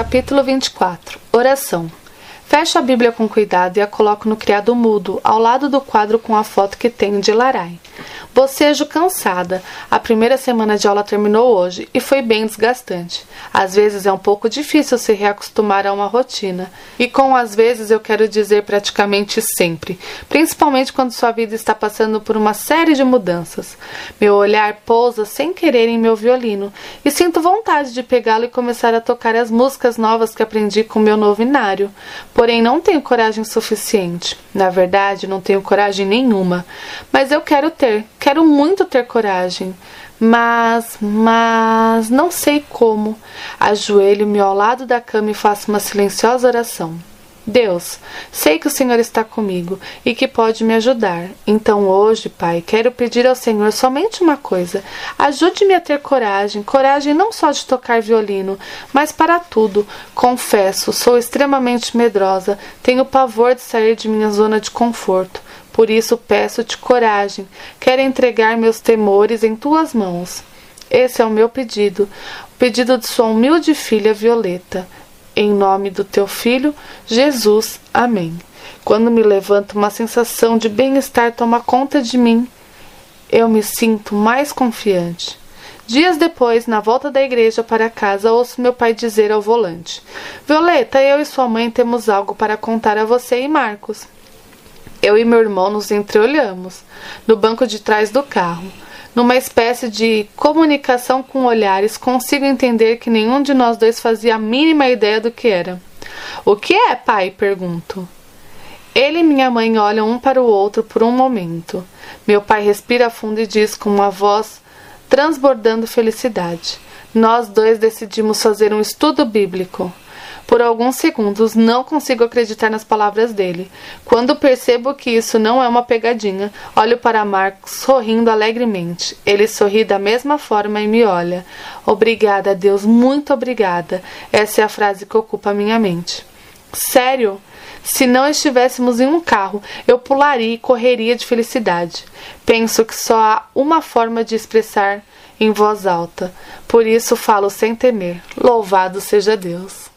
Capítulo 24 Oração Fecho a Bíblia com cuidado e a coloco no criado mudo, ao lado do quadro com a foto que tenho de Larai. Bocejo cansada. A primeira semana de aula terminou hoje e foi bem desgastante. Às vezes é um pouco difícil se reacostumar a uma rotina. E com às vezes eu quero dizer praticamente sempre, principalmente quando sua vida está passando por uma série de mudanças. Meu olhar pousa sem querer em meu violino e sinto vontade de pegá-lo e começar a tocar as músicas novas que aprendi com meu novinário. Porém, não tenho coragem suficiente. Na verdade, não tenho coragem nenhuma. Mas eu quero ter Quero muito ter coragem, mas, mas não sei como. Ajoelho-me ao lado da cama e faço uma silenciosa oração. Deus, sei que o Senhor está comigo e que pode me ajudar. Então hoje, Pai, quero pedir ao Senhor somente uma coisa: ajude-me a ter coragem, coragem não só de tocar violino, mas para tudo. Confesso, sou extremamente medrosa, tenho pavor de sair de minha zona de conforto. Por isso peço-te coragem, quero entregar meus temores em tuas mãos. Esse é o meu pedido, o pedido de sua humilde filha Violeta. Em nome do teu filho, Jesus. Amém. Quando me levanto, uma sensação de bem-estar toma conta de mim. Eu me sinto mais confiante. Dias depois, na volta da igreja para casa, ouço meu pai dizer ao volante: Violeta, eu e sua mãe temos algo para contar a você e Marcos. Eu e meu irmão nos entreolhamos no banco de trás do carro. Numa espécie de comunicação com olhares, consigo entender que nenhum de nós dois fazia a mínima ideia do que era. O que é, pai? pergunto. Ele e minha mãe olham um para o outro por um momento. Meu pai respira fundo e diz com uma voz transbordando felicidade: Nós dois decidimos fazer um estudo bíblico. Por alguns segundos não consigo acreditar nas palavras dele. Quando percebo que isso não é uma pegadinha, olho para Marcos sorrindo alegremente. Ele sorri da mesma forma e me olha. Obrigada, Deus, muito obrigada. Essa é a frase que ocupa minha mente. Sério? Se não estivéssemos em um carro, eu pularia e correria de felicidade. Penso que só há uma forma de expressar em voz alta. Por isso falo sem temer. Louvado seja Deus.